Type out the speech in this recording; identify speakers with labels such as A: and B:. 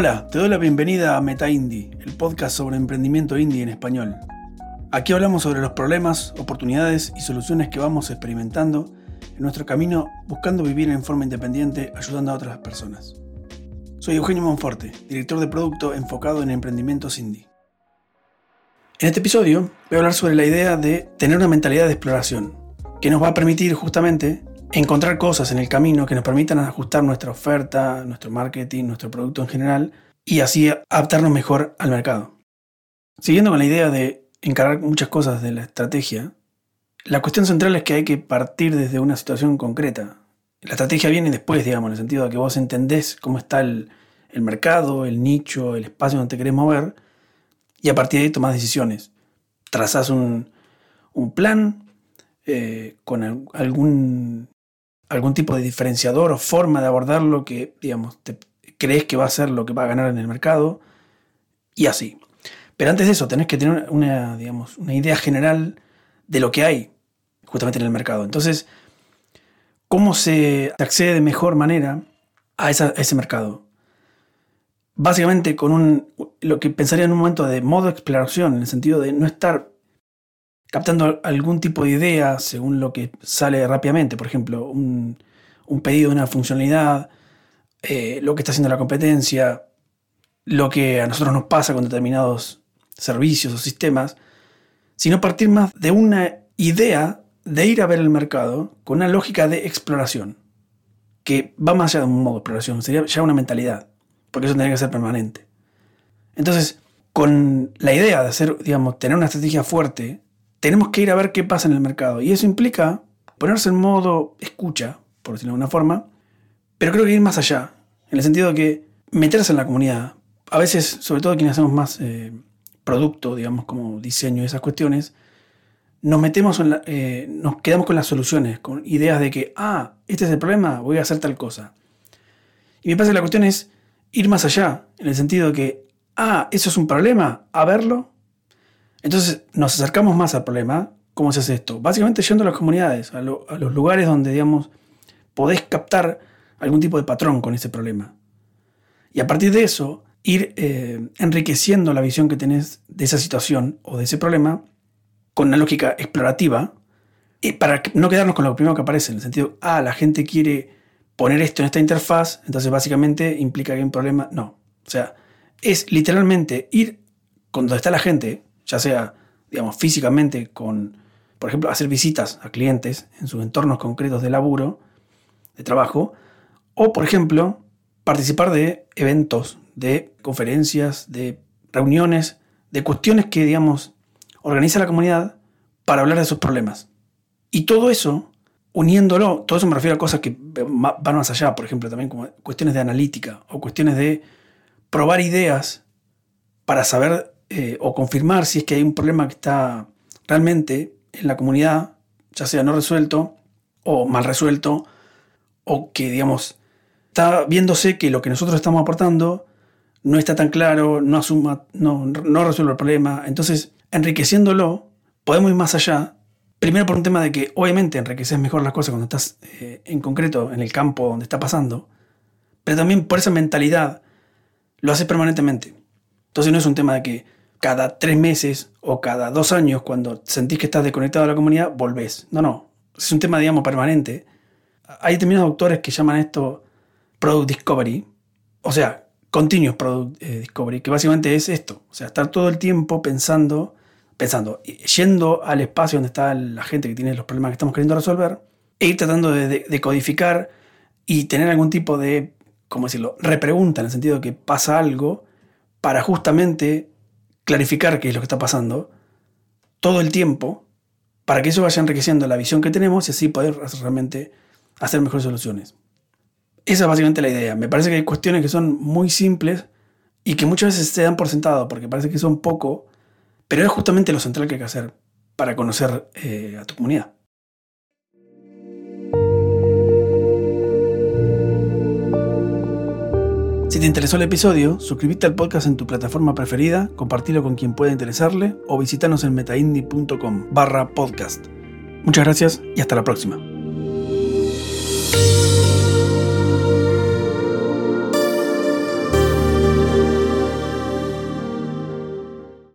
A: Hola, te doy la bienvenida a Meta Indie, el podcast sobre emprendimiento indie en español. Aquí hablamos sobre los problemas, oportunidades y soluciones que vamos experimentando en nuestro camino buscando vivir en forma independiente ayudando a otras personas. Soy Eugenio Monforte, director de producto enfocado en emprendimientos indie. En este episodio voy a hablar sobre la idea de tener una mentalidad de exploración, que nos va a permitir justamente encontrar cosas en el camino que nos permitan ajustar nuestra oferta, nuestro marketing, nuestro producto en general y así adaptarnos mejor al mercado. Siguiendo con la idea de encargar muchas cosas de la estrategia, la cuestión central es que hay que partir desde una situación concreta. La estrategia viene después, digamos, en el sentido de que vos entendés cómo está el, mercado, el nicho, el espacio donde te querés mover y a partir de ahí tomás decisiones. Trazás un, plan eh, con algún algún tipo de diferenciador o forma de abordarlo que, digamos, te crees que va a ser lo que va a ganar en el mercado y así. Pero antes de eso, tenés que tener una, digamos, una idea general de lo que hay justamente en el mercado. Entonces, ¿cómo se accede de mejor manera a, ese mercado? Básicamente con un, lo que pensaría en un momento de modo exploración, en el sentido de no estar captando algún tipo de idea según lo que sale rápidamente. Por ejemplo, un, pedido de una funcionalidad, eh, lo que está haciendo la competencia, lo que a nosotros nos pasa con determinados servicios o sistemas, sino partir más de una idea de ir a ver el mercado con una lógica de exploración, que va más allá de un modo de exploración, sería ya una mentalidad, porque eso tendría que ser permanente. Entonces, con la idea de hacer, digamos, tener una estrategia fuerte, tenemos que ir a ver qué pasa en el mercado. Y eso implica ponerse en modo escucha, por decirlo de alguna forma, pero creo que ir más allá, en el sentido de que meterse en la comunidad. A veces, sobre todo quienes hacemos más eh, producto, digamos, como diseño y esas cuestiones, nos metemos eh, nos quedamos con las soluciones, con ideas de que, ah, este es el problema, voy a hacer tal cosa. Y me parece que la cuestión es ir más allá, en el sentido de que, ah, eso es un problema, a verlo entonces nos acercamos más al problema. ¿Cómo se hace esto? Básicamente yendo a las comunidades, a, los lugares donde, digamos, podés captar algún tipo de patrón con ese problema. Y a partir de eso, ir eh, enriqueciendo la visión que tenés de esa situación o de ese problema con una lógica explorativa y para no quedarnos con lo primero que aparece, en el sentido, ah, la gente quiere poner esto en esta interfaz, entonces básicamente implica que hay un problema. No. O sea, es literalmente ir con donde está la gente, ya sea, digamos, físicamente con, por ejemplo, hacer visitas a clientes en sus entornos concretos de laburo, de trabajo, o, por ejemplo, participar de eventos, de conferencias, de reuniones, de cuestiones que, digamos, organiza la comunidad para hablar de sus problemas. Y todo eso, uniéndolo, todo eso me refiero a cosas que van más allá, por ejemplo, también como cuestiones de analítica o cuestiones de probar ideas para saber eh, o confirmar si es que hay un problema que está realmente en la comunidad, ya sea no resuelto o mal resuelto, o que, digamos, está viéndose que lo que nosotros estamos aportando no está tan claro, no, asuma, no, no resuelve el problema. Entonces, enriqueciéndolo, podemos ir más allá. Primero por un tema de que obviamente enriqueces mejor las cosas cuando estás eh, en concreto en el campo donde está pasando, pero también por esa mentalidad lo haces permanentemente. Entonces no es un tema de que cada tres meses o cada dos años, cuando sentís que estás desconectado de la comunidad, volvés. No, no. Es un tema, digamos, permanente. Hay determinados autores que llaman esto Product Discovery. O sea, Continuous Product eh, Discovery, que básicamente es esto. O sea, estar todo el tiempo pensando, pensando, yendo al espacio donde está la gente que tiene los problemas que estamos queriendo resolver, e ir tratando de, de codificar y tener algún tipo de, ¿cómo decirlo?, repregunta, en el sentido de que pasa algo para justamente clarificar qué es lo que está pasando todo el tiempo para que eso vaya enriqueciendo la visión que tenemos y así poder realmente hacer mejores soluciones. Esa es básicamente la idea. Me parece que hay cuestiones que son muy simples y que muchas veces se dan por sentado porque parece que son poco, pero es justamente lo central que hay que hacer para conocer eh, a tu comunidad. Si te interesó el episodio, suscríbete al podcast en tu plataforma preferida, compartilo con quien pueda interesarle o visítanos en metaindie.com barra podcast. Muchas gracias y hasta la próxima.